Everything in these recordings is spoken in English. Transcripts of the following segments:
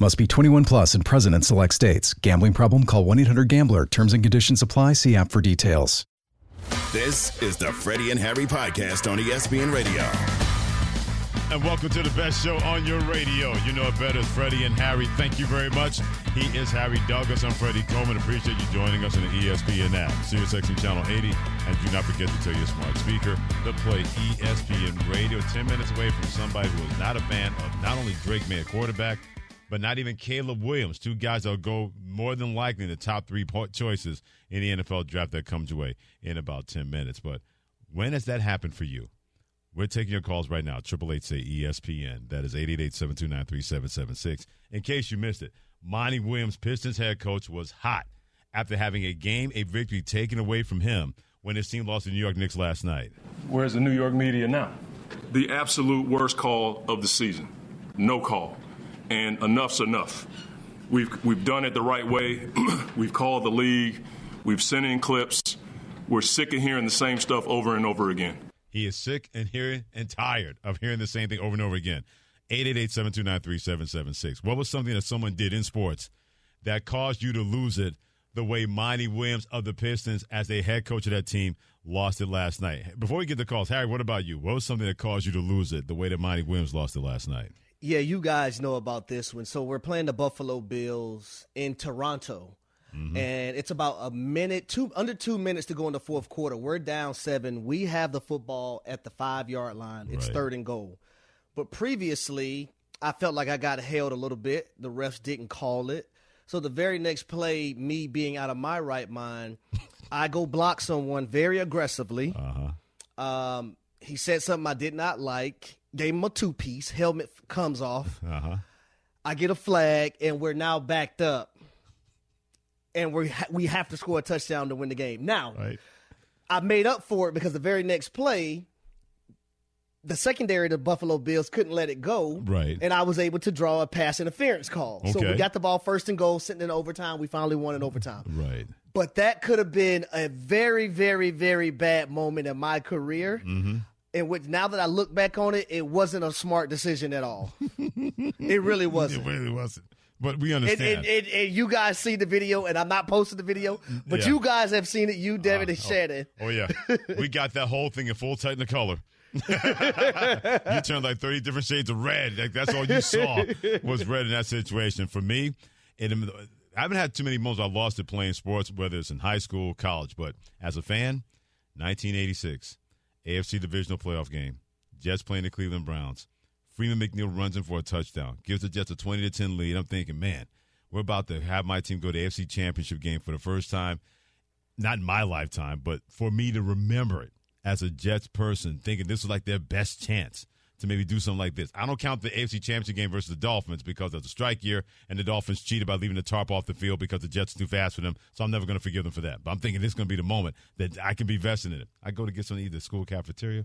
Must be 21 plus and present in select states. Gambling problem? Call 1 800 Gambler. Terms and conditions apply. See app for details. This is the Freddie and Harry podcast on ESPN Radio. And welcome to the best show on your radio. You know it better as Freddie and Harry. Thank you very much. He is Harry Douglas. I'm Freddie Coleman. Appreciate you joining us on the ESPN app. Sirius XM Channel 80. And do not forget to tell your smart speaker to play ESPN Radio. 10 minutes away from somebody who is not a fan of not only Drake Maye, a quarterback, but not even Caleb Williams. Two guys that will go more than likely in the top three po- choices in the NFL draft that comes away in about 10 minutes. But when has that happened for you? We're taking your calls right now. Triple eight say ESPN. That is 888-729-3776. In case you missed it, Monty Williams, Pistons head coach, was hot after having a game, a victory taken away from him when his team lost to the New York Knicks last night. Where's the New York media now? the absolute worst call of the season. No call. And enough's enough. We've, we've done it the right way. we've called the league. We've sent in clips. We're sick of hearing the same stuff over and over again. He is sick and hearing and tired of hearing the same thing over and over again. 888-729-3776. What was something that someone did in sports that caused you to lose it the way Monty Williams of the Pistons, as a head coach of that team, lost it last night? Before we get the calls, Harry, what about you? What was something that caused you to lose it the way that Monty Williams lost it last night? Yeah, you guys know about this one. So we're playing the Buffalo Bills in Toronto. And it's about a minute, two under two minutes to go in the fourth quarter. We're down seven. We have the football at the five yard line. It's Right. third and goal. But previously, I felt like I got held a little bit. The refs didn't call it. So the very next play, me being out of my right mind, I go block someone very aggressively. Uh-huh. Um, he said something I did not like. Gave him a two piece. Helmet comes off. Uh-huh. I get a flag, and we're now backed up, and we ha- we have to score a touchdown to win the game. Now, Right. I made up for it because the very next play, the secondary of the Buffalo Bills couldn't let it go, Right. And I was able to draw a pass interference call. So we got the ball first and goal, sitting in overtime. We finally won in overtime. Right. But that could have been a very, very, very bad moment in my career. Mm-hmm. In which, now that I look back on it, it wasn't a smart decision at all. it really wasn't. It really wasn't. But we understand. and, and, and you guys see the video, and I'm not posting the video, but Yeah. you guys have seen it. You, uh, Devin, and oh, Shannon. Oh yeah, we got that whole thing in full Technicolor. you turned like thirty different shades of red. Like that's all you saw was red in that situation. For me, it, um, I haven't had too many moments I lost it playing sports, whether it's in high school, college. But as a fan, 1986 AFC divisional playoff game, Jets playing the Cleveland Browns. Freeman McNeil runs in for a touchdown, gives the Jets a 20 to 10 lead. I'm thinking, man, we're about to have my team go to the AFC Championship game for the first time not in my lifetime, but for me to remember it as a Jets person, thinking this was like their best chance to maybe do something like this. I don't count the AFC Championship game versus the Dolphins because of the strike year, and the Dolphins cheated by leaving the tarp off the field because the Jets are too fast for them. So I'm never going to forgive them for that. But I'm thinking this is going to be the moment that I can be vested in it. I go to get something to eat at the school cafeteria.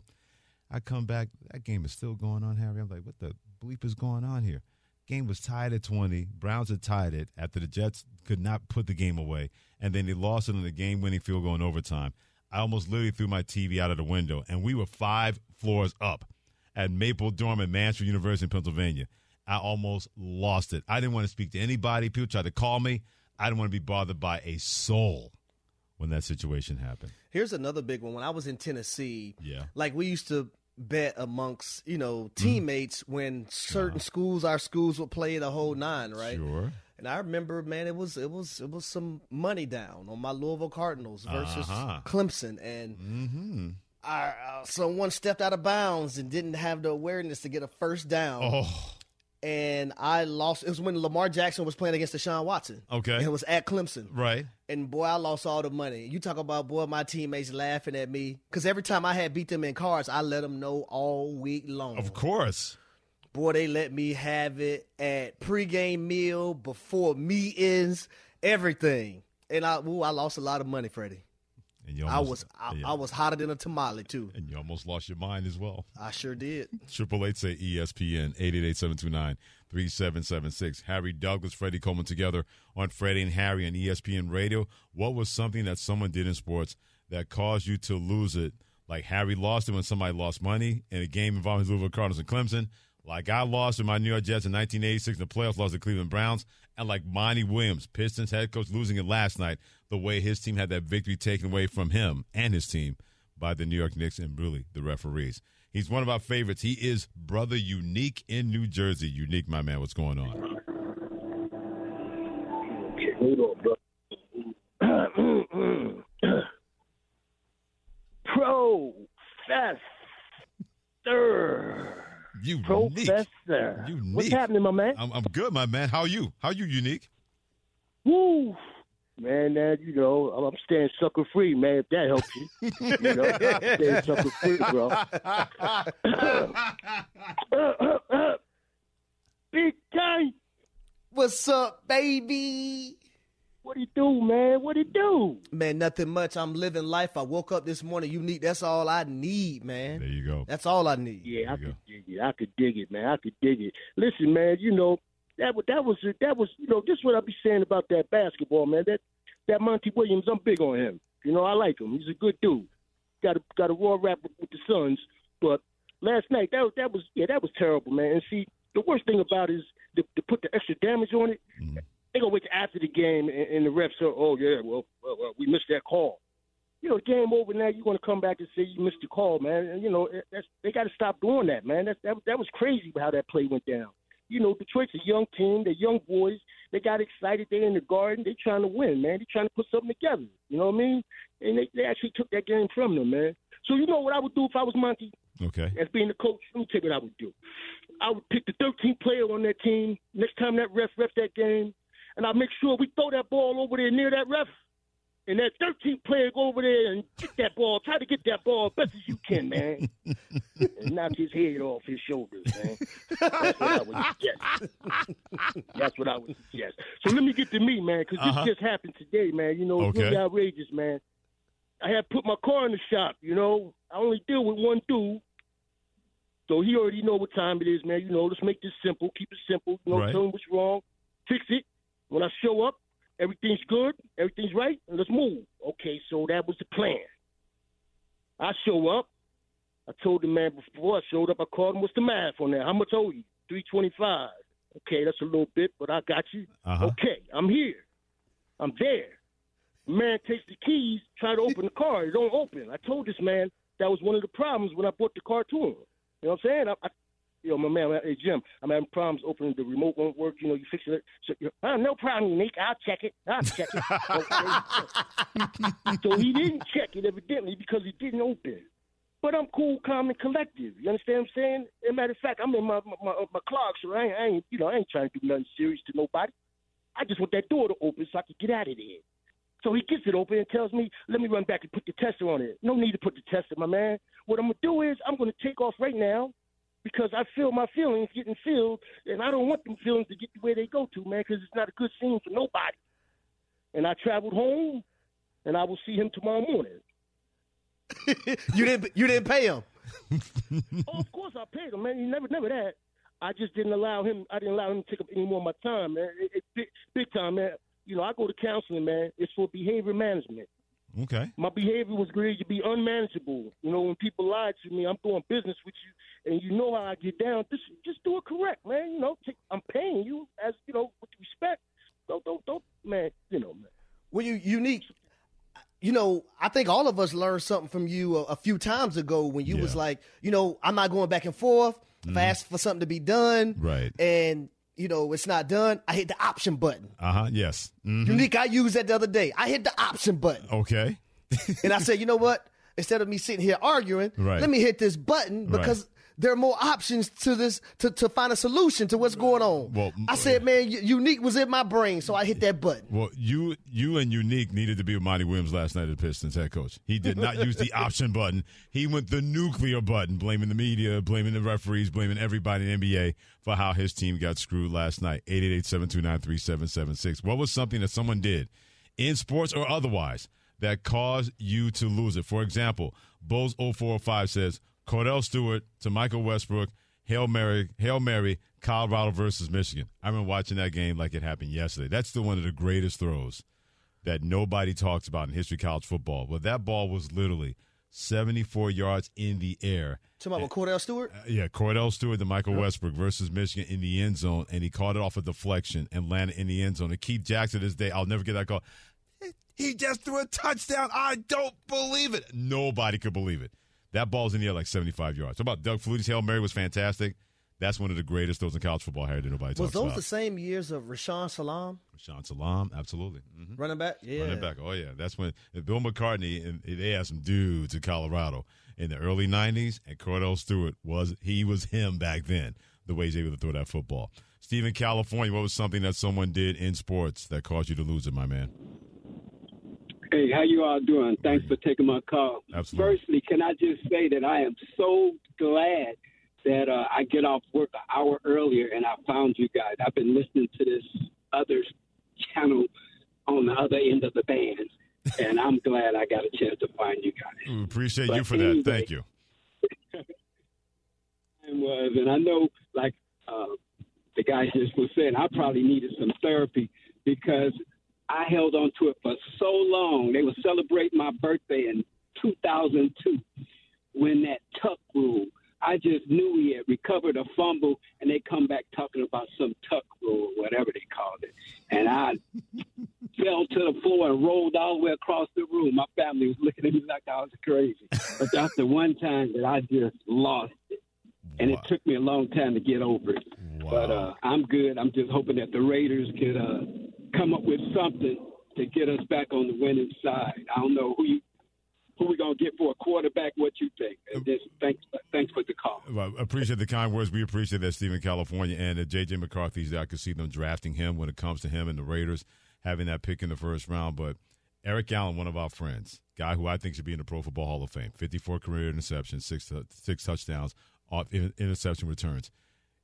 I come back, that game is still going on, Harry. I'm like, what the bleep is going on here? Game was tied at 20. Browns had tied it after the Jets could not put the game away, and then they lost it in the game-winning field goal in overtime. I almost literally threw my TV out of the window, and we were five floors up at Maple Dorm at Mansfield University in Pennsylvania. I almost lost it. I didn't want to speak to anybody. People tried to call me. I didn't want to be bothered by a soul when that situation happened. Here's another big one. When I was in Tennessee, Yeah. like we used to bet amongst you know teammates when certain schools, our schools would play the whole nine, right? Sure. And I remember, man, it was it was it was some money down on my Louisville Cardinals versus Uh-huh. Clemson, and our, uh, someone stepped out of bounds and didn't have the awareness to get a first down. Oh, And I lost. It was when Lamar Jackson was playing against Deshaun Watson. Okay. And it was at Clemson. right. And boy, I lost all the money. You talk about boy, my teammates laughing at me because every time I had beat them in cards, I let them know all week long. Of course. Boy, they let me have it at pregame meal, before meetings, everything. And I, ooh, I lost a lot of money, Freddie. And you I was, I, yeah. I was hotter than a tamale too. and you almost lost your mind as well. I sure did. Triple eight say ESPN 888-729-3776. Harry Douglas, Freddie Coleman together on Freddie and Harry on ESPN Radio. What was something that someone did in sports that caused you to lose it? Like Harry lost it when somebody lost money in a game involving Louisville Cardinals and Clemson. Like I lost in my New York Jets in 1986 in the playoffs, lost to Cleveland Browns. And like Monty Williams, Pistons head coach, losing it last night, the way his team had that victory taken away from him and his team by the New York Knicks and really the referees. He's one of our favorites. He is Brother Unique in New Jersey. Unique, my man, what's going on? Professor. Unique. Professor. Unique. What's happening, my man? I'm, I'm good, my man. How are you? How are you, Unique? Woo. Man, that you know, I'm I'm staying sucker free, man. If that helps you, you know, I'm staying sucker free, bro. Big time. What's up, baby? What do you do, man? What do you do? Man, nothing much. I'm living life. I woke up this morning unique. That's all I need, man. There you go. That's all I need. Yeah, I There you could dig it. I could dig it, man. I could dig it. Listen, man, you know that was that was that was you know this is what I be saying about that basketball, man. That that Monty Williams, I'm big on him. You know, I like him. He's a good dude. Got a got a raw rap with, with the Suns, but last night that was that was yeah that was terrible, man. And see, the worst thing about it is to, to put the extra damage on it. Mm-hmm. They gonna wait after the game, and, and the refs say, "Oh yeah, well, well, well, we missed that call." you know, game over now. You're going to come back and say you missed the call, man. And, you know, that's, they got to stop doing that, man. That's, that, that was crazy how that play went down. You know, Detroit's a young team. They're young boys. They got excited. They're in the garden. They're trying to win, man. They're trying to put something together. You know what I mean? And they, they actually took that game from them, man. So you know what I would do if I was Monty? Okay. as being the coach, let me tell you what I would do. I would pick the 13th player on that team next time that ref ref that game, and I'd make sure we throw that ball over there near that ref. And that 13th player go over there and get that ball. Try to get that ball as best as you can, man. and knock his head off his shoulders, man. That's what I would suggest. That's what I would suggest. So let me get to me, man, because Uh-huh. this just happened today, man. You know, it's Okay. really outrageous, man. I had put my car in the shop, you know. I only deal with one dude. So he already know what time it is, man. You know, let's make this simple. Keep it simple. You know, Right. tell him what's wrong. Fix it. When I show up, everything's good. Everything's right. And let's move. Okay, so that was the plan. I show up. I told the man before I showed up, I called him, what's the math on that? How much owe you? 325 Okay, that's a little bit, but I got you. Uh-huh. Okay, I'm here. I'm there. Man takes the keys, try to open the car. It don't open. I told this man that was one of the problems when I brought the car to him. You know what I'm saying? I, I, you know, my man, hey Jim, I'm having problems opening the remote won't work. You know, you fix it. So, you know, oh, no problem, unique. I'll check it. I'll check it. Okay. so he didn't check it evidently because it didn't open. But I'm cool, calm, and collective. You understand what I'm saying? As a matter of fact, I'm in my my, my, my clock, so I ain't, I ain't, you know, I ain't trying to do nothing serious to nobody. I just want that door to open so I can get out of there. So he gets it open and tells me, let me run back and put the tester on it. No need to put the tester, my man. What I'm going to do is I'm going to take off right now because I feel my feelings getting filled, and I don't want them feelings to get the way they go to, man, because it's not a good scene for nobody. And I traveled home, and I will see him tomorrow morning. You didn't you didn't pay him. oh, of course I paid him, man. You never, never that. I just didn't allow him. I didn't allow him to take up any more of my time, man. It, it, big, big time, man. You know, I go to counseling, man. It's for behavior management. Okay. My behavior was going to be unmanageable. You know, when people lied to me, I'm doing business with you, and you know how I get down. Just, just do it correct, man. You know, take, I'm paying you as you know with respect. Don't, don't, don't, man. You know, man. Well, you unique. You know, I think all of us learned something from you a, a few times ago when you was like, you know, I'm not going back and forth. If I ask for something to be done, Right. and you know it's not done, I hit the option button. Uh huh. Yes. Mhm. Unique, I used that the other day. I hit the option button, Okay. and I said, you know what? Instead of me sitting here arguing, Right. let me hit this button because there are more options to this to, to find a solution to what's going on. Well, I said, man, unique was in my brain, so I hit that button. Well, you you and unique needed to be with Monty Williams last night at the Pistons head coach. He did not use the option button. He went the nuclear button, blaming the media, blaming the referees, blaming everybody in the NBA for how his team got screwed last night. 888-729-3776. What was something that someone did in sports or otherwise that caused you to lose it? For example, Bulls 0405 says Kordell Stewart to Michael Westbrook, Hail Mary, Hail Mary, Colorado versus Michigan. I remember watching that game like it happened yesterday. That's still one of the greatest throws that nobody talks about in history of college football. But that ball was literally 74 yards in the air. Talking about Kordell Stewart? Uh, yeah, Kordell Stewart to Michael Westbrook versus Michigan in the end zone, and he caught it off a deflection and landed in the end zone. And Keith Jackson this day, I'll never get that call. He just threw a touchdown. I don't believe it. Nobody could believe it. That ball's in the air like 75 yards. How about Doug Flutie's Hail Mary was fantastic. That's one of the greatest throws in college football Harry that nobody was talks those about. the same years of Rashaan Salaam? Rashaan Salaam, absolutely. Mm-hmm. Running back? Yeah. Running back. Oh, yeah. That's when Bill McCartney, and they had some dudes in Colorado in the early 90s, and Kordell Stewart was, he was him back then, the way he's able to throw that football. Stephen, California, what was something that someone did in sports that caused you to lose it, my man? Hey, how you all doing? Thanks for taking my call. Absolutely. Firstly, can I just say that I am so glad that uh, I get off work an hour earlier and I found you guys. I've been listening to this other channel on the other end of the band, and I'm glad I got a chance to find you guys. We appreciate But you for anyway, that. Thank you. Time was, and I know, like uh, the guy just was saying, I probably needed some therapy because I held on to it for so long. They were celebrating my birthday in 2002 when that tuck rule. I just knew he had recovered a fumble, and they come back talking about some tuck rule or whatever they called it. And I fell to the floor and rolled all the way across the room. My family was looking at me like I was crazy. But that's the one time that I just lost it. And Wow. it took me a long time to get over it. But uh, I'm good. I'm just hoping that the Raiders could uh, come up with something to get us back on the winning side. I don't know who you who we gonna get for a quarterback. What you think? And just thanks thanks for the call. Well, appreciate the kind words. We appreciate that, Stephen, California, and uh, J.J. McCarthy's there. I could see them drafting him when it comes to him and the Raiders having that pick in the first round. But Eric Allen, one of our friends, guy who I think should be in the Pro Football Hall of Fame, 54 career interceptions, six uh, six touchdowns, off interception returns.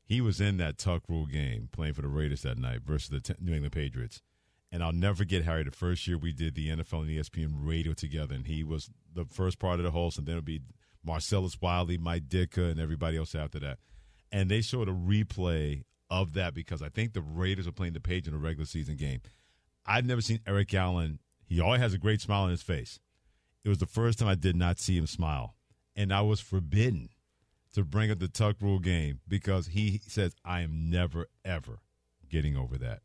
He was in that Tuck Rule game playing for the Raiders that night versus the New England Patriots. And I'll never forget, Harry, the first year we did the NFL and ESPN radio together, and he was the first part of the host, and then it'll be Marcellus Wiley, Mike Ditka, and everybody else after that. And they showed a replay of that because I think the Raiders were playing the Page in a regular season game. I've never seen Eric Allen. He always has a great smile on his face. It was the first time I did not see him smile. And I was forbidden to bring up the Tuck Rule game because he says, I am never, ever getting over that.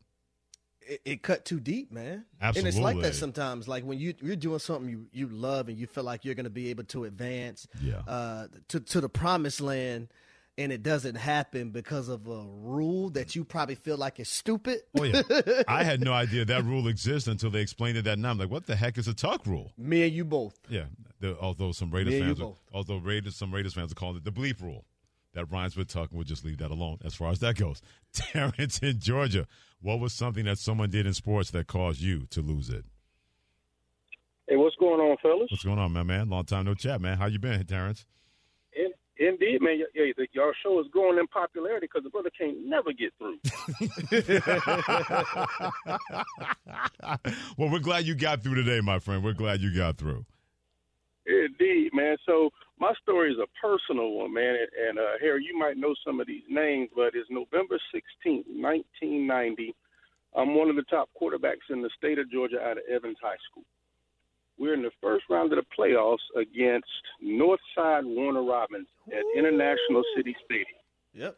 It, it cut too deep, man. And it's like that sometimes. Like when you you're doing something you, you love and you feel like you're going to be able to advance Yeah. uh, to to the promised land, and it doesn't happen because of a rule that you probably feel like is stupid. Oh, yeah. I had no idea that rule exists until they explained it that night. I'm like, what the heck is a Tuck Rule? Me and you both. Yeah, the, although some Raiders Me fans, are, although Raiders, some Raiders fans are calling it the bleep rule. That rhymes with tuck, and we'll just leave that alone as far as that goes. Terrence in Georgia, what was something that someone did in sports that caused you to lose it? Hey, what's going on, fellas? What's going on, my man? Long time no chat, man. How you been, Terrence? In, indeed, man. y- Yeah, the, your show is growing in popularity because the brother can't never get through. well, we're glad you got through today, my friend. We're glad you got through. Indeed, man. So my story is a personal one, man. And, and uh, Harry, you might know some of these names, but it's November sixteenth, 1990. I'm one of the top quarterbacks in the state of Georgia out of Evans High School. We're in the first round of the playoffs against Northside Warner Robins at International City Stadium. Yep.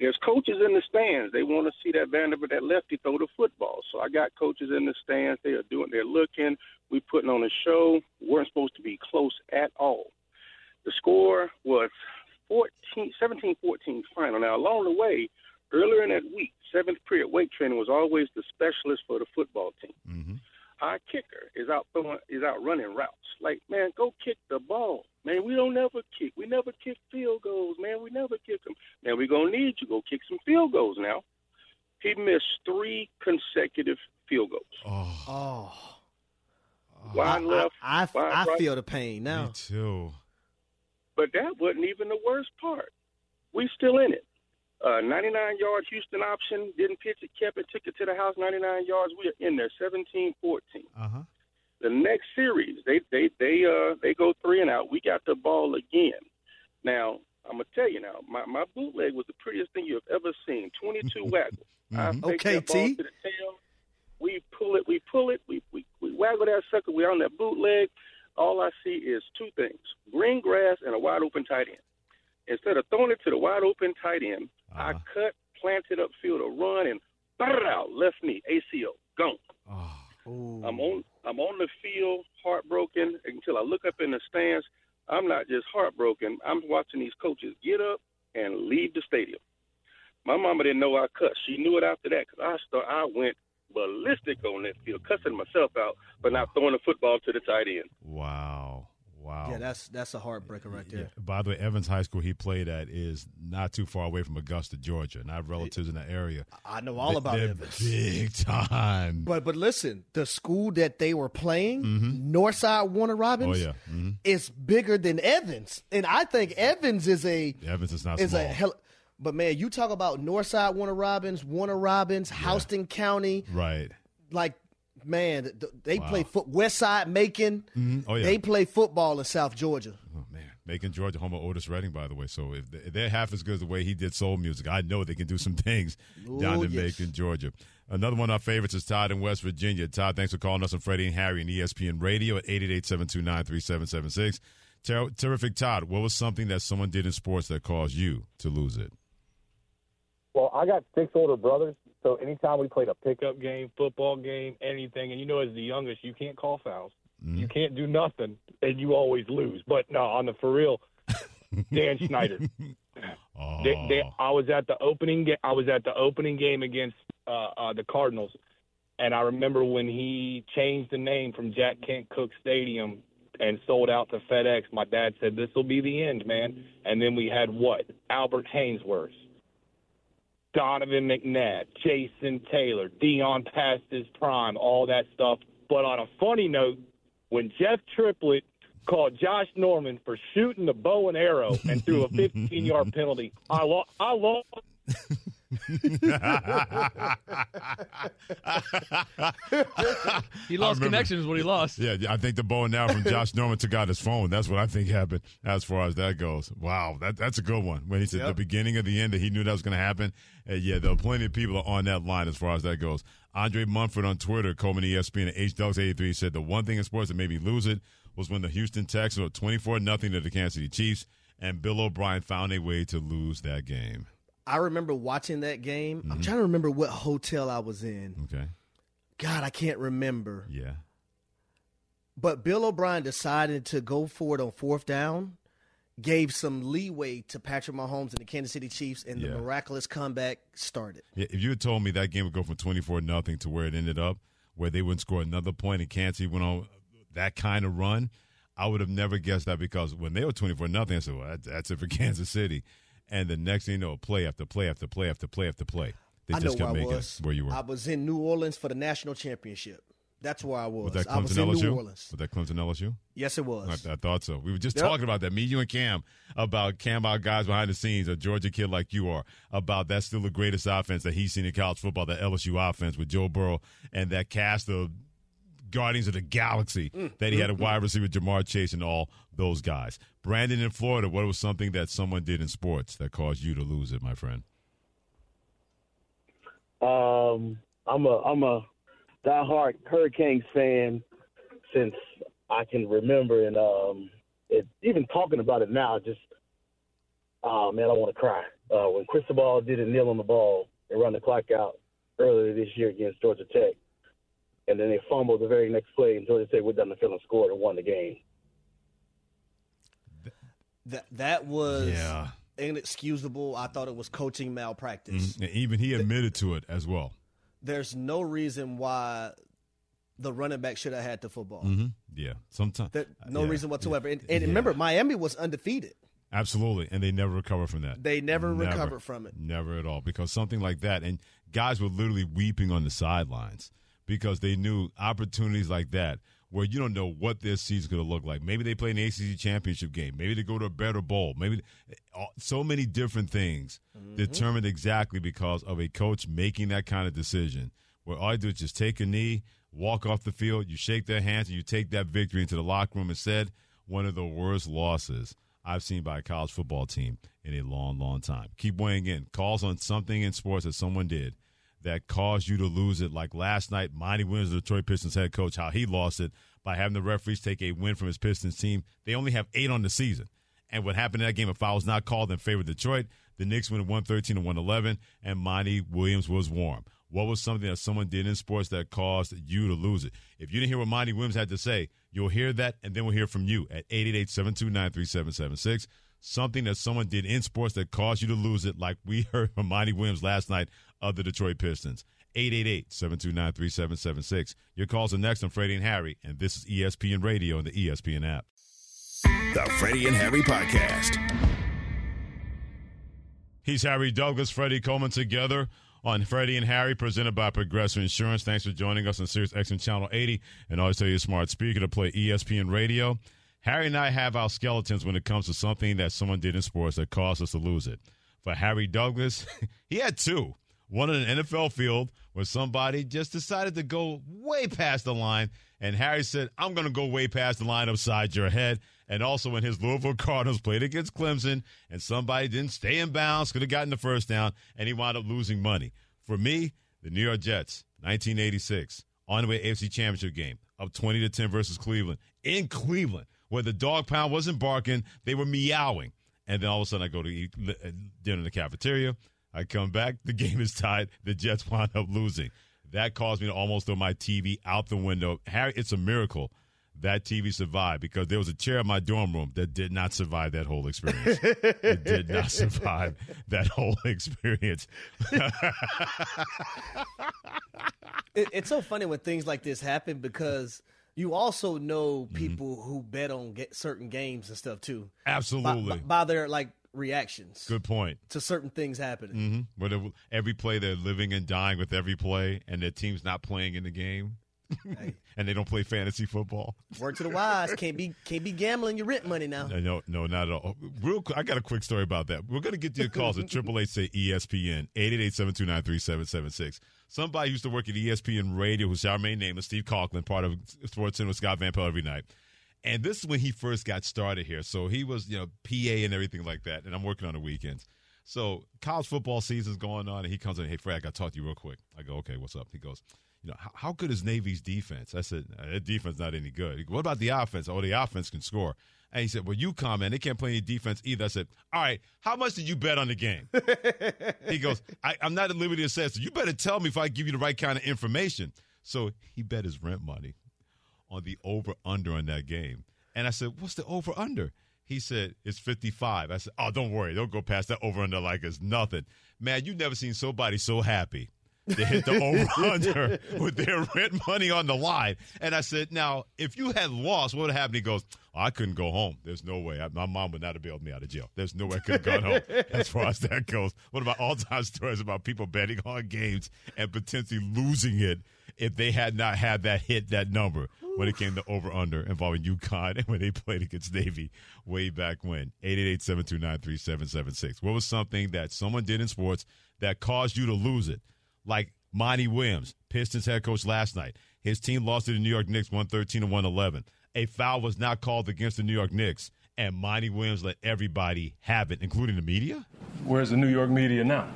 There's coaches in the stands. They want to see that Vanderbilt, that lefty, throw the football. So I got coaches in the stands. They are doing. They're looking. We're putting on a show. We weren't supposed to be close at all. The score was 14, 17-14 final. Now along the way, earlier in that week, seventh period weight training was always the specialist for the football team. Mm-hmm our kicker is out throwing, is out running routes. Like, man, go kick the ball. Man, we don't never kick. We never kick field goals, man. We never kick them. Man, we're going to need you. Go kick some field goals now. He missed three consecutive field goals. Oh. oh. Wide I, left. I, I, wide I right. feel the pain now. Me too. But that wasn't even the worst part. We still in it. Uh, 99 yards Houston option, didn't pitch it, kept it, took it to the house, 99 yards. We are in there, 17-14. Uh huh. The next series, they they they uh they go three and out. We got the ball again. Now I'm gonna tell you now, my my bootleg was the prettiest thing you've ever seen. 22 waggle. I take Okay, T. to the tail. We pull it, we pull it, we we we waggle that sucker. We on that bootleg. All I see is two things: green grass and a wide open tight end. Instead of throwing it to the wide open tight end, I Uh-huh. cut, planted upfield, a run, and out left knee, ACL, gone. Oh, I'm on I'm on the field, heartbroken until I look up in the stands. I'm not just heartbroken. I'm watching these coaches get up and leave the stadium. My mama didn't know I cussed. She knew it after that because I start I went ballistic on that field, cussing myself out for not throwing the football to the tight end. wow. Wow. Yeah, that's that's a heartbreaker right there. Yeah. By the way, Evans High School he played at is not too far away from Augusta, Georgia, and I have relatives in the area. I know all They- about Evans. Big time. But but listen, the school that they were playing, Northside Warner Robins, Mm-hmm. Oh yeah. hmm is bigger than Evans, and I think Evans is a Evans is not is small. a hell. But man, you talk about Northside Warner Robins, Warner Robins, Houston County, right. like man, th- th- they Wow. play foot. West Side Macon, Mhm. Oh yeah. they play football in South Georgia. Oh man, Macon, Georgia, home of Otis Redding, by the way. So if they- if they're half as good as the way he did soul music, I know they can do some things down Oh, in yes. Macon, Georgia. Another one of our favorites is Todd in West Virginia. Todd, thanks for calling us on Freddie and Harry and ESPN Radio at 888-729-3776. Ter- terrific, Todd. What was something that someone did in sports that caused you to lose it? Well, I got six older brothers, so anytime we played a pickup game, football game, anything, and you know, as the youngest, you can't call fouls, you can't do nothing, and you always lose. But no, on the for real, Dan Snyder. Oh, They, they, I was at the opening. Ga- I was at the opening game against uh, uh, the Cardinals, and I remember when he changed the name from Jack Kent Cooke Stadium and sold out to FedEx. My dad said, "This will be the end, man." And then we had what? Albert Haynesworth, Donovan McNabb, Jason Taylor, Deion past his prime, all that stuff. But on a funny note, when Jeff Triplett called Josh Norman for shooting the bow and arrow and threw a 15-yard penalty, I lost. I lost. He lost connection is what he lost. Yeah, I think the bow and arrow from Josh Norman took out his phone. That's what I think happened as far as that goes. Wow, that, that's a good one. When he said the beginning of the end that he knew that was going to happen. Uh, yeah, there are plenty of people on that line as far as that goes. Andre Mumford on Twitter, Coleman ESPN at HDucks83 said the one thing in sports that made me lose it was when the Houston Texans were 24 nothing to the Kansas City Chiefs, and Bill O'Brien found a way to lose that game. I remember watching that game. Mm-hmm. I'm trying to remember what hotel I was in. Okay. God, I can't remember. Yeah. But Bill O'Brien decided to go for it on fourth down, gave some leeway to Patrick Mahomes and the Kansas City Chiefs, and Yeah. the miraculous comeback started. Yeah, if you had told me that game would go from 24 nothing to where it ended up, where they wouldn't score another point and Kansas City went on that kind of run, I would have never guessed that because when they were 24 nothing, I said, well, that's it for Kansas City. And the next thing you know, play after play after play after play after play. They I just know kept where I making was. it where you were. I was in New Orleans for the national championship. That's where I was. was that I was Clemson in LSU? New Orleans. Was that Clemson LSU? Yes, it was. I, I thought so. We were just Yep. talking about that. Me, you, and Cam about Cam, our guys behind the scenes, a Georgia kid like you are, about that's still the greatest offense that he's seen in college football, the LSU offense with Joe Burrow and that cast of Guardians of the Galaxy Mm, that he had a wide receiver, Ja'Marr Chase, and all those guys. Brandon in Florida, what was something that someone did in sports that caused you to lose it, my friend? Um, I'm a I'm a diehard Hurricanes fan since I can remember, and um, it, even talking about it now, just oh man, I want to cry. Uh, when Cristobal did a kneel on the ball and run the clock out earlier this year against Georgia Tech, and then they fumbled the very next play, and Georgia Tech went down the field and scored and won the game. That that was Yeah. inexcusable. I thought it was coaching malpractice. And even he admitted to it as well. There's no reason why the running back should have had the football. hmm Yeah, sometimes There, no yeah. reason whatsoever. And, and Yeah. remember, Miami was undefeated. Absolutely, and they never recover from that. They never, never recovered from it. Never at all, because something like that, and guys were literally weeping on the sidelines because they knew opportunities like that where you don't know what their season's going to look like. Maybe they play an ACC championship game. Maybe they go to a better bowl. Maybe so many different things mm-hmm. determined exactly because of a coach making that kind of decision. Where all you do is just take a knee, walk off the field, you shake their hands, and you take that victory into the locker room. And said one of the worst losses I've seen by a college football team in a long, long time. Keep weighing in. Calls on something in sports that someone did that caused you to lose it. Like last night, Monty Williams, the Detroit Pistons head coach, how he lost it by having the referees take a win from his Pistons team. They only have eight on the season. And what happened in that game, a foul was not called in favor of Detroit. The Knicks went 113 and 111, and Monty Williams was warm. What was something that someone did in sports that caused you to lose it? If you didn't hear what Monty Williams had to say, you'll hear that, and then we'll hear from you at 888 729 3776 something that someone did in sports that caused you to lose it, like we heard from Monty Williams last night of the Detroit Pistons. 888-729-3776. Your calls are next on Freddie and Harry, and this is ESPN Radio and the ESPN app. The Freddie and Harry Podcast. He's Harry Douglas, Freddie Coleman together on Freddie and Harry, presented by Progressive Insurance. Thanks for joining us on Sirius XM Channel 80, and always tell you smart speaker to play ESPN Radio. Harry and I have our skeletons when it comes to something that someone did in sports that caused us to lose it. For Harry Douglas, he had two. One in an NFL field where somebody just decided to go way past the line, and Harry said, I'm going to go way past the line upside your head. And also when his Louisville Cardinals played against Clemson, and somebody didn't stay in bounds, could have gotten the first down, and he wound up losing money. For me, the New York Jets, 1986, on the way AFC Championship game, up 20 to 10 versus Cleveland in Cleveland where the dog pound wasn't barking, they were meowing. And then all of a sudden, I go to eat uh, dinner in the cafeteria. I come back, the game is tied. The Jets wind up losing. That caused me to almost throw my TV out the window. Harry, it's a miracle that TV survived because there was a chair in my dorm room that did not survive that whole experience. it did not survive that whole experience. it, it's so funny when things like this happen because you also know mm-hmm. people mm-hmm. who bet on get certain games and stuff too. Absolutely. By, by, their like reactions. Good point. To certain things happening. Mm-hmm. Where every play they're living and dying with every play, and their team's not playing in the game. Hey. and they don't play fantasy football. Word to the wise, can't be can't be gambling your rent money now. No, no, no not at all. Real, I got a quick story about that. We're gonna get to your calls at triple eight say ESPN eight eight eight seven two nine three seven seven six. Somebody used to work at ESPN Radio, who's our main name is Steve Conklin, part of Sports Center with Scott Van Pelt every night. And this is when he first got started here. So he was, you know, PA and everything like that. And I'm working on the weekends. So college football season's going on, and he comes in, hey, Fred, I got to talk to you real quick. I go, okay, what's up? He goes, you know, how, how good is Navy's defense? I said, that defense not any good. Goes, what about the offense? Oh, the offense can score. And he said, Well, UConn, man, they can't play any defense either. I said, All right, how much did you bet on the game? he goes, I, am not at liberty to say, so you better tell me if I give you the right kind of information. So he bet his rent money on the over under on that game. And I said, What's the over under? He said, It's 55. I said, Oh, don't worry. Don't go past that over under like it's nothing. Man, you've never seen somebody so happy to hit the over under with their rent money on the line. And I said, now, if you had lost, what would happen? He goes, oh, I couldn't go home. There's no way. My mom would not have bailed me out of jail. There's no way I could have gone home as far as that goes. What about all time stories about people betting on games and potentially losing it if they had not had that hit, that number when it came to over under involving UConn and when they played against Navy way back when? 888 729 3776. What was something that someone did in sports that caused you to lose it? like Monty Williams, Pistons head coach last night. His team lost to the New York Knicks 113 and 111. A foul was not called against the New York Knicks, and Monty Williams let everybody have it, including the media. Where's the New York media now?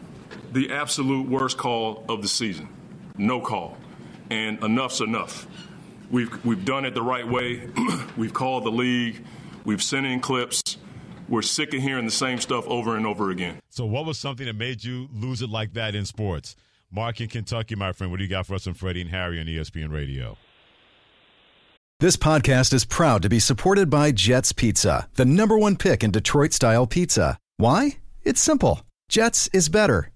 The absolute worst call of the season. No call. And enough's enough. We've, we've done it the right way. we've called the league. We've sent in clips. We're sick of hearing the same stuff over and over again. So, what was something that made you lose it like that in sports? Mark in Kentucky, my friend, what do you got for us on Freddie and Harry on ESPN Radio? This podcast is proud to be supported by Jets Pizza, the number one pick in Detroit style pizza. Why? It's simple. Jets is better.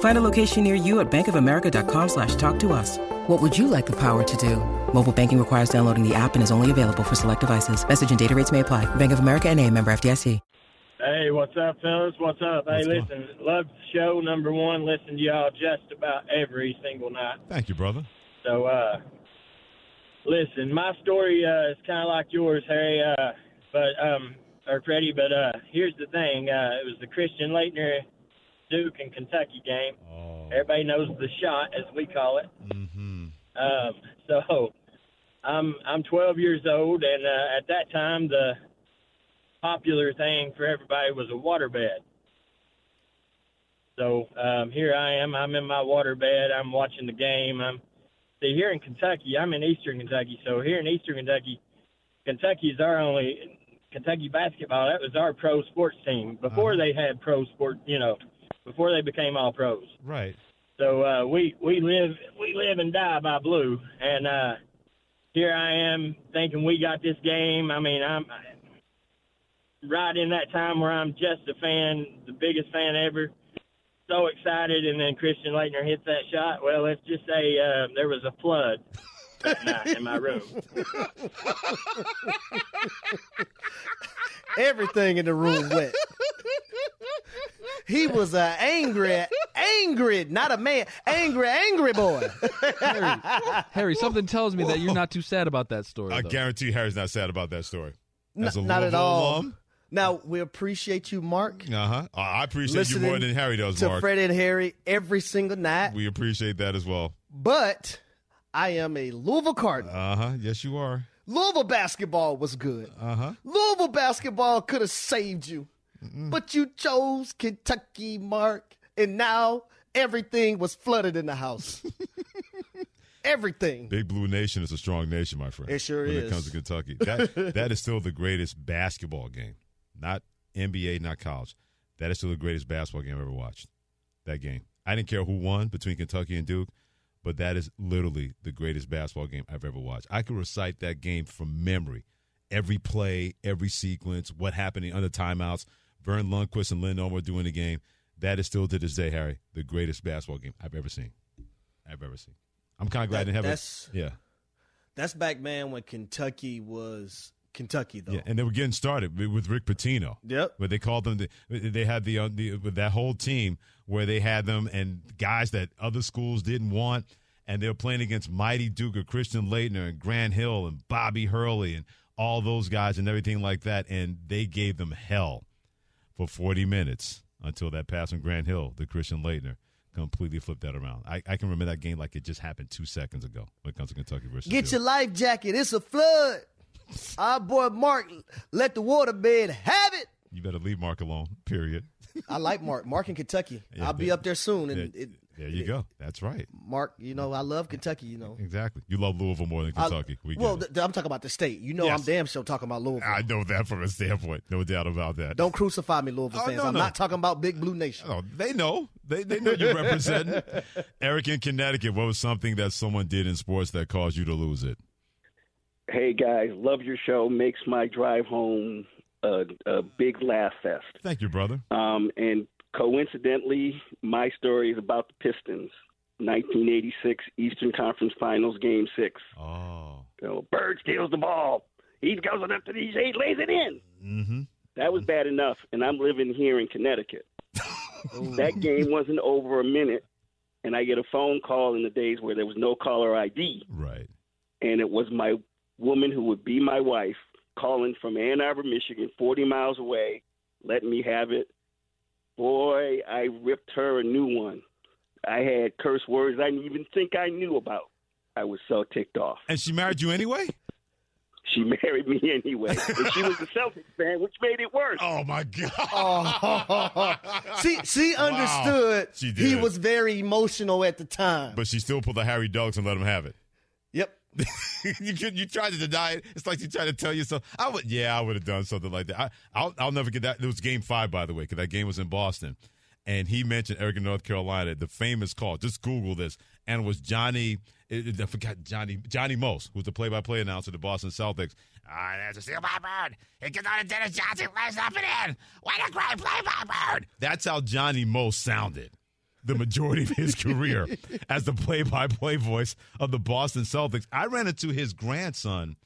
Find a location near you at bankofamerica.com slash talk to us. What would you like the power to do? Mobile banking requires downloading the app and is only available for select devices. Message and data rates may apply. Bank of America and a member FDIC. Hey, what's up, fellas? What's up? What's hey, going- listen, love the show. Number one, listen to y'all just about every single night. Thank you, brother. So, uh, listen, my story uh, is kind of like yours, Harry, uh, but um, or Freddie. But uh, here's the thing: uh, it was the Christian Laettner Duke and Kentucky game. Everybody knows the shot, as we call it. Mm-hmm. Um, so, I'm I'm 12 years old, and uh, at that time, the popular thing for everybody was a waterbed. So um, here I am. I'm in my waterbed. I'm watching the game. I'm see here in Kentucky. I'm in Eastern Kentucky. So here in Eastern Kentucky, Kentucky is our only Kentucky basketball. That was our pro sports team before they had pro sport. You know, before they became all pros. Right. So uh, we we live we live and die by blue, and uh, here I am thinking we got this game. I mean, I'm right in that time where I'm just a fan, the biggest fan ever. So excited, and then Christian Laettner hits that shot. Well, let's just say uh, there was a flood that night in my room. Everything in the room wet. He was a angry, angry, not a man, angry, angry boy. Harry, Harry, something tells me that you're not too sad about that story. I though. guarantee Harry's not sad about that story. N- As a not at Louisville all. alum, Now we appreciate you, Mark. uh-huh. I appreciate you more than Harry does, to Mark. Freddie and Harry every single night. We appreciate that as well. But I am a Louisville Cardinal. Uh-huh. Yes, you are. Louisville basketball was good. Uh-huh. Louisville basketball could have saved you, but you chose Kentucky, Mark, and now everything was flooded in the house. everything. Big Blue Nation is a strong nation, my friend. It sure when is. it comes to Kentucky. That that is still the greatest basketball game. Not NBA, not college. That is still the greatest basketball game I've ever watched. That game. I didn't care who won between Kentucky and Duke, but that is literally the greatest basketball game I've ever watched. I could recite that game from memory. Every play, every sequence, what happened under timeouts, Verne Lundquist and Lynn Over doing the game. That is still to this day, Harry, the greatest basketball game I've ever seen. I've ever seen. I'm kind of glad That- didn't have that's- it. Yeah. That's back, man, when Kentucky was Kentucky, though. Yeah, and they were getting started with- Rick Pitino. Yep. Where they called them, the, they had the, uh, the with that whole team where they had them and guys that other schools didn't want, and they were playing against Mighty Duke or Christian Laettner and Grant Hill and Bobby Hurley and all those guys and everything like that, and they gave them hell for 40 minutes until that pass from Grant Hill, the Christian Laettner, completely flipped that around. I, I can remember that game like it just happened two seconds ago when it comes to Kentucky versus Get your life jacket. It's a flood. Our boy Mark let the waterbed have it. You better leave Mark alone. Period. I like Mark. Mark in Kentucky. Yeah, I'll be up there soon. And there, it, there you go. That's right. Mark, you know, I love Kentucky. You know, Exactly. You love Louisville more than I- Kentucky. we well, th- I'm talking about the state. You know, Yes. I'm damn sure talking about Louisville. I know that from a standpoint. No doubt about that. Don't crucify me, Louisville Oh, fans. no, I'm no. not talking about Big Blue Nation. Oh, they know. They they know you're representing. Eric in Connecticut. What was something that someone did in sports that caused you to lose it? Hey guys, love your show. Makes my drive home a, a big laugh fest. Thank you, brother. Um, and coincidentally, my story is about the Pistons. 1986 Eastern Conference Finals, Game Six. Oh. You know, Bird steals the ball. He goes up to these eight, lays it in. Mm-hmm. That was bad enough, and I'm living here in Connecticut. that game wasn't over a minute, and I get a phone call in the days where there was no caller ID. Right. And it was my woman who would be my wife calling from Ann Arbor, Michigan, 40 miles away, letting me have it. Boy, I ripped her a new one. I had curse words I didn't even think I knew about. I was so ticked off. And she married you anyway? she married me anyway. and she was a Celtics fan, which made it worse. Oh my god! Oh. she she understood She he was very emotional at the time. But she still pulled the Harry Dogs and let him have it. Yep. you could, you tried to deny it. It's like you tried to tell yourself. I would, yeah, I would have done something like that. I, I'll, I'll never get that. It was Game Five, by the way, because that game was in Boston, and he mentioned Eric in North Carolina, the famous call. Just Google this, and it was Johnny. It, I forgot Johnny Johnny Most, who's the play-by-play announcer of the Boston Celtics. Ah, that's a steal by bird. It gets on to Dennis Johnson, lays up and in. What a great play by bird. That's how Johnny Most sounded the majority of his career as the play-by-play voice of the Boston Celtics. I ran into his grandson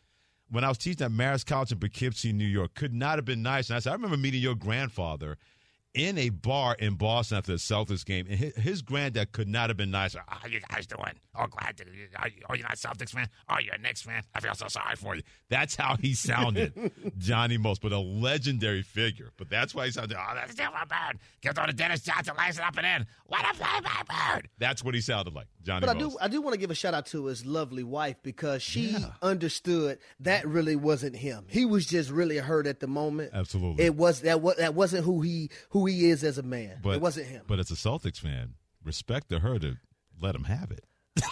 when I was teaching at Marist College in Poughkeepsie, New York. Could not have been nice. And I said, I remember meeting your grandfather in a bar in Boston after the Celtics game, and his, his granddad could not have been nicer. How you guys doing? Oh, glad to. Are you, oh, you're not a Celtics fan? Oh, you're a Knicks fan? I feel so sorry for you. That's how he sounded, Johnny Most, but a legendary figure. But that's why he sounded. Oh, that's still my bird. Gives on to Dennis Johnson, lays it up and in. What a play by bird. That's what he sounded like, Johnny But I do I do want to give a shout out to his lovely wife because she understood that really wasn't him. He was just really hurt at the moment. Absolutely. It was that was that wasn't who he who he is as a man. But it wasn't him. But as a Celtics fan, respect to her to let him have it.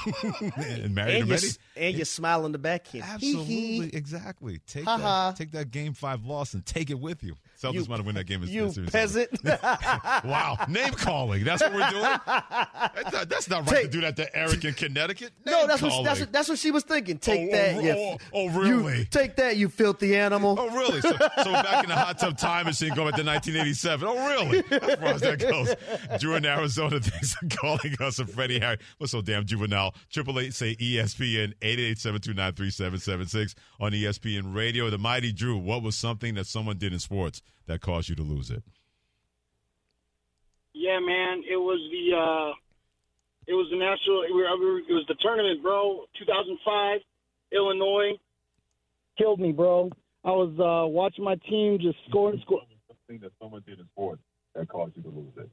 and married And him you ready. s- and you smile on the back end. Absolutely, exactly. Take Ha ha. that, take that game five loss and take it with you. Celtics You- might have win that game. you peasant. wow, name calling. That's what we're doing. That's not, that's not right to do that to Eric in Connecticut. No, that's what, that's what that's what she was thinking. Take Oh, that, oh, you, oh, oh, you- really? take that, you filthy animal. Oh, really? So, so back in the hot tub time machine, going back to 1987. Oh, really? As far as that goes. Drew in Arizona, thanks for calling us. And Freddie Harry. What's so damn juvenile? Triple eight say ESPN eight eight seven two nine three seven seven six on ESPN Radio. The mighty Drew. What was something that someone did in sports that caused you to lose it? Yeah, man, it was the uh, it was the national. It was the tournament, bro. 2005, Illinois killed me, bro. I was uh, watching my team just score and score. Something that someone did in sports that caused you to lose it.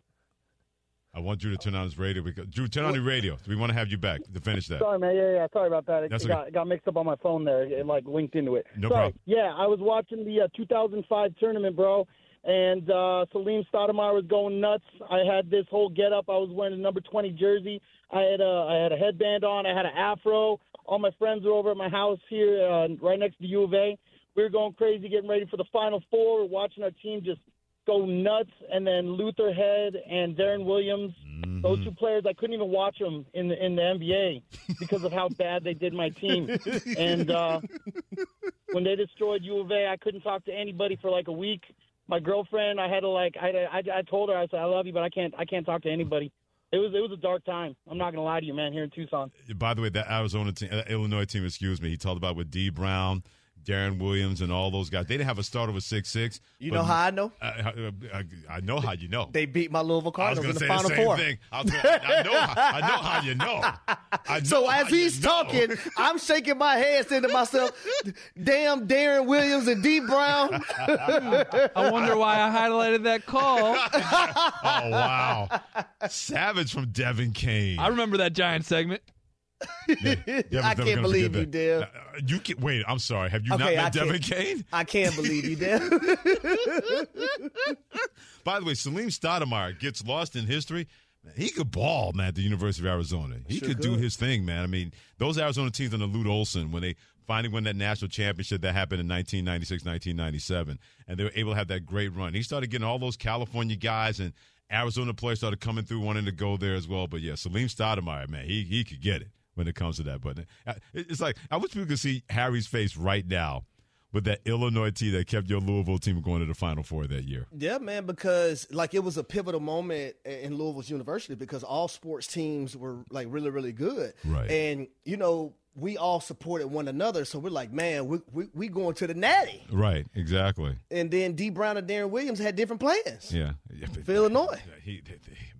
I want Drew to turn on his radio because Drew, turn on your radio. We want to have you back to finish that. Sorry, man. Yeah, yeah. Sorry about that. It, That's it okay. got, it got mixed up on my phone there. It like linked into it. No Sorry. problem. Yeah, I was watching the uh, 2005 tournament, bro, and uh, Salim Stoudamire was going nuts. I had this whole get up. I was wearing a number 20 jersey. I had a I had a headband on. I had an afro. All my friends were over at my house here, uh, right next to U of A. We were going crazy, getting ready for the Final Four. We're watching our team just go nuts, and then Luther Head and Deron Williams. Those two players, I couldn't even watch them in the in the NBA because of how bad they did my team. And uh, when they destroyed U of A, I couldn't talk to anybody for like a week. My girlfriend, I had to like, I, I, I told her, I said, I love you, but I can't, I can't talk to anybody. It was, it was a dark time. I'm not gonna lie to you, man. Here in Tucson. By the way, that Arizona team, uh, Illinois team, excuse me, he talked about with Dee Brown, Deron Williams, and all those guys. They didn't have a starter with six six. You know how I know? I, I, I know how you know. They beat my Louisville I was Cardinals in the say the Final same Four. thing. I, was gonna, I know, how, I know how you know. I know So as he's you know. talking, I'm shaking my head, saying to myself, "Damn, Deron Williams and Dee Brown." I wonder why I highlighted that call. oh wow, Savage from Devin Kane. I remember that giant segment. Devin's I can't believe you. Dev. Uh, you can wait. I'm sorry. Have you not Okay, met Devin Kane? I can't believe you, Dev. By the way, Salim Stoudamire gets lost in history. He could ball, man, at the University of Arizona. He Sure could do his thing, man. I mean, those Arizona teams under Lute Olson, when they finally won that national championship that happened in 1996, 1997, and they were able to have that great run. He started getting all those California guys and Arizona players started coming through, wanting to go there as well. But yeah, Salim Stoudamire, man, he he could get it when it comes to that. But it's like I wish people could see Harry's face right now with that Illinois team that kept your Louisville team going to the Final Four that year. Yeah, man, because like it was a pivotal moment in Louisville's university because all sports teams were like really, really good. Right. And, you know, we all supported one another. So we're like, man, we, we, we going to the natty. Right, exactly. And then Dee Brown and Deron Williams had different plans Yeah. yeah Illinois. He,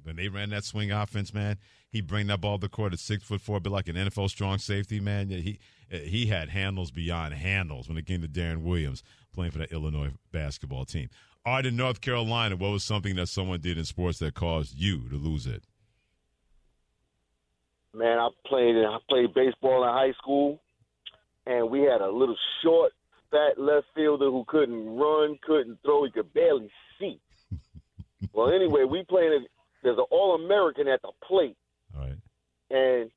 when they ran that swing offense, man, he bring that ball to the court at six foot four, but like an NFL strong safety, man. Yeah, he eh, he had handles beyond handles when it came to Deron Williams playing for that Illinois basketball team. All right, in North Carolina, what was something that someone did in sports that caused you to lose it? Man, I played I played baseball in high school, and we had a little short fat left fielder who couldn't run, couldn't throw, he could barely see. well, anyway, we playing. There's an All American at the plate, right. and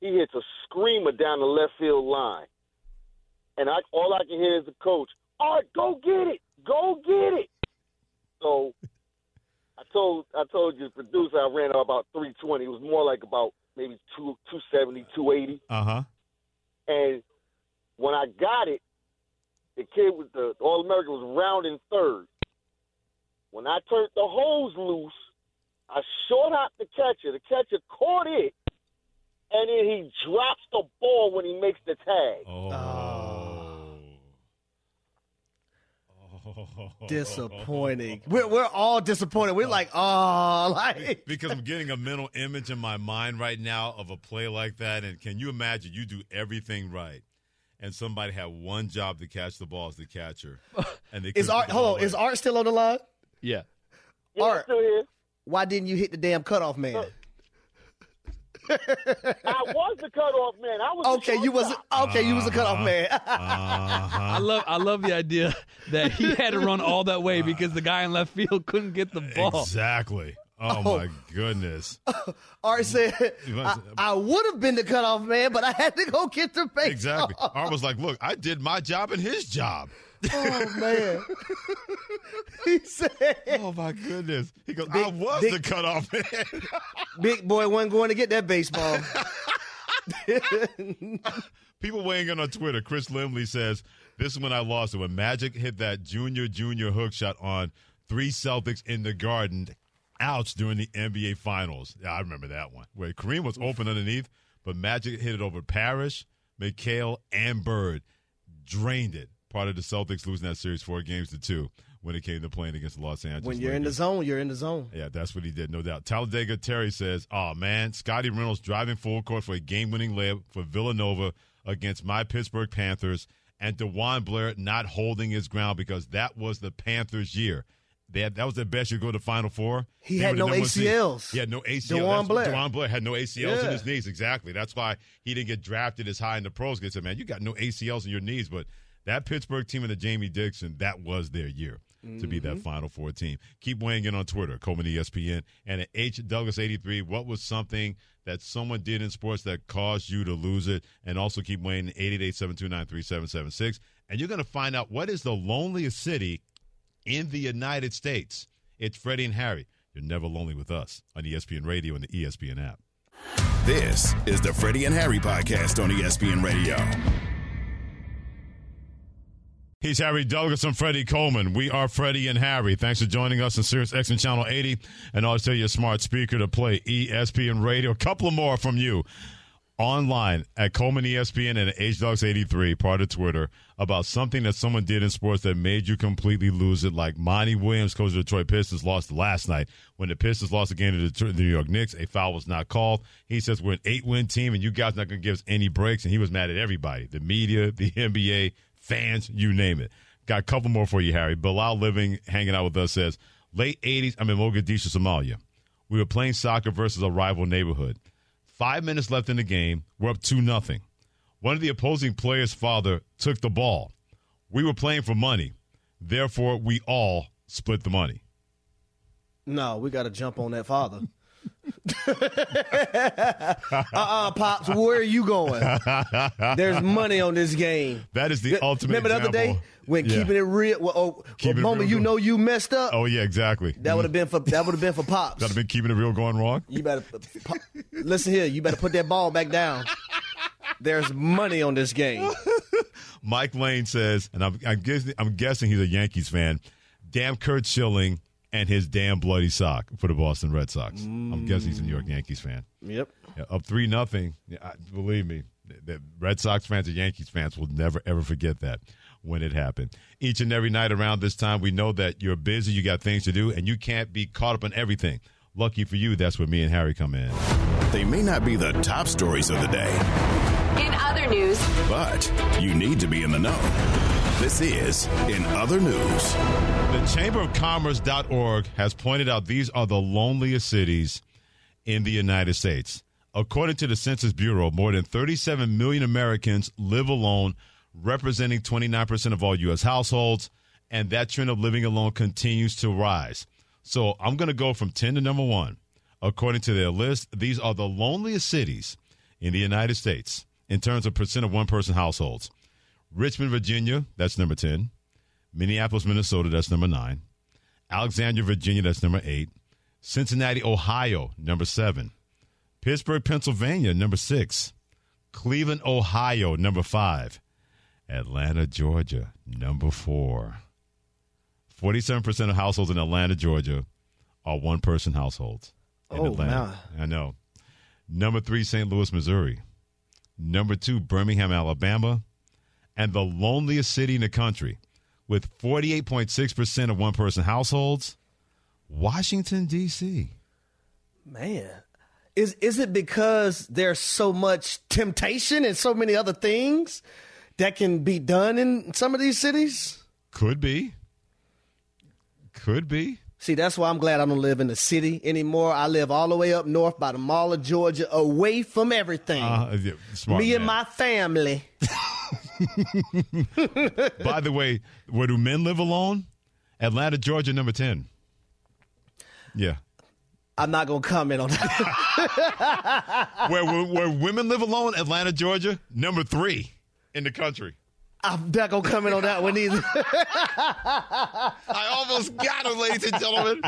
he hits a screamer down the left field line, and I all I can hear is the coach, "All right, go get it, go get it." So I told I told you producer I ran about 320. It was more like about maybe two 270, 280. Uh huh. And when I got it, the kid with the All American was rounding third. When I turned the hose loose, I short hopped the catcher. The catcher caught it, and then he drops the ball when he makes the tag. Disappointing. We're we're all disappointed. We're like, oh, like because I'm getting a mental image in my mind right now of a play like that. And can you imagine you do everything right, and somebody had one job to catch the ball as the catcher, and they is Art? get the Hold on, is. Art still on the line? Yeah. Art, why didn't you hit the damn cutoff man? I was the cutoff man. I was Okay, you was okay. You was a cutoff man. Uh-huh. Uh-huh. I love I love the idea that he had to run all that way because the guy in left field couldn't get the ball. Exactly. Oh, Oh. my goodness. Art said, I, I would have been the cutoff man, but I had to go get the base. Exactly. Art was like, "Look, I did my job and his job." Oh man. he said, "Oh my goodness." He goes, Big- "I was big- the cutoff man." Big boy wasn't going to get that baseball. People weighing in on Twitter. Chris Limley says, This is when I lost it. When Magic hit that junior, junior hook shot on three Celtics in the garden. Ouch, during the NBA Finals. Yeah, I remember that one. Where Kareem was open underneath, but Magic hit it over Parrish, McHale, and Bird. Drained it. Part of the Celtics losing that series four games to two when it came to playing against the Los Angeles when you're in the zone, you're in the zone. Yeah, that's what he did, no doubt. Talladega Terry says, "Oh man, Scottie Reynolds driving full court for a game-winning layup for Villanova against my Pittsburgh Panthers, and DeJuan Blair not holding his ground because that was the Panthers' year. They had, that was the best year to go to Final Four. He They had no seed. ACLs. He had no ACLs. DeJuan Blair. DeJuan Blair had no ACLs in his knees. Exactly. That's why he didn't get drafted as high in the pros. Said, "Man, you got no ACLs in your knees." But that Pittsburgh team and the Jamie Dixon, that was their year to be that Mhm. Final Four team. Keep weighing in on Twitter, Coleman ESPN, and at H Douglas eighty three. What was something that someone did in sports that caused you to lose it? And also keep weighing eight eight eight seven two nine three seven seven six. And you're going to find out what is the loneliest city in the United States. It's Freddie and Harry. You're never lonely with us on ESPN Radio and the ESPN app. This is the Freddie and Harry podcast on ESPN Radio. He's Harry Douglas. I'm Freddie Coleman. We are Freddie and Harry. Thanks for joining us on Sirius XM Channel 80. And I'll tell you a smart speaker to play ESPN Radio. A couple of more from you online at Coleman ESPN and at HDogs83, part of Twitter, about something that someone did in sports that made you completely lose it. Like Monty Williams, coach of the Detroit Pistons, lost last night. When the Pistons lost again to the the New York Knicks, a foul was not called. He says, We're an eight win team and you guys not going to give us any breaks. And he was mad at everybody the media, the NBA, fans, you name it. Got a couple more for you, Harry. Bilal Living, hanging out with us, says, Late 80s, I'm in Mogadishu, Somalia. We were playing soccer versus a rival neighborhood. Five minutes left in the game. We're up 2 nothing. One of the opposing players' father took the ball. We were playing for money. Therefore, we all split the money. No, we got to jump on that father. Uh-uh, pops. Where are you going? There's money on this game. That is the Th- ultimate Remember the other day when Yeah. keeping it real? Well, oh, Keeping the moment real you know you messed up, Oh, yeah, exactly. that would have been for that would have been for pops. That have been keeping it real going wrong? You better pop, listen here. You better put that ball back down. There's money on this game. Mike Lane says, and I'm, I'm, guessing, I'm guessing he's a Yankees fan. Damn Curt Schilling and his damn bloody sock for the Boston Red Sox. I'm guessing he's a New York mm. Yankees fan. Yep. Yeah, up three nothing. Yeah, believe me, the- the Red Sox fans and Yankees fans will never ever forget that when it happened. Each and every night around this time, we know that you're busy, you got things to do, and you can't be caught up on everything. Lucky for you, that's where me and Harry come in. They may not be the top stories of the day, In other news, but you need to be in the know. This is In Other News. The Chamber of Commerce.org has pointed out these are the loneliest cities in the United States. According to the Census Bureau, more than 37 million Americans live alone representing 29% of all U.S. households, and that trend of living alone continues to rise. So I'm going to go from 10 to number one. According to their list, these are the loneliest cities in the United States in terms of percent of one person households. Richmond, Virginia, that's number 10. Minneapolis, Minnesota, that's number nine. Alexandria, Virginia, that's number eight. Cincinnati, Ohio, number seven. Pittsburgh, Pennsylvania, number six. Cleveland, Ohio, number five. Atlanta, Georgia, number four. 47% of households in Atlanta, Georgia are one person households. In Oh, Atlanta. I know. Number three, St. Louis, Missouri. Number two, Birmingham, Alabama. And the loneliest city in the country with 48.6% of one person households, Washington, D.C. Man, is is it because there's so much temptation and so many other things that can be done in some of these cities? Could be. Could be. See, that's why I'm glad I don't live in the city anymore. I live all the way up north by the Mall of Georgia, away from everything. Uh, yeah, Me and my family. By the way, where do men live alone? Atlanta, Georgia, number 10. Yeah. I'm not gonna comment on that. where, where, where women live alone, Atlanta, Georgia, number three in the country. I'm not gonna comment on that one either. I almost got him, ladies and gentlemen.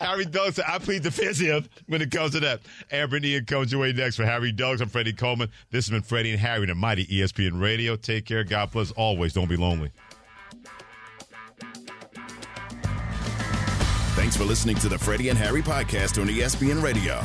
Harry Douglas, I plead the fifth here when it comes to that. Amber and Ian comes your way next for Harry Douglas. I'm Freddie Coleman. This has been Freddie and Harry, the mighty ESPN Radio. Take care. God bless. Always don't be lonely. Thanks for listening to the Freddie and Harry podcast on ESPN Radio.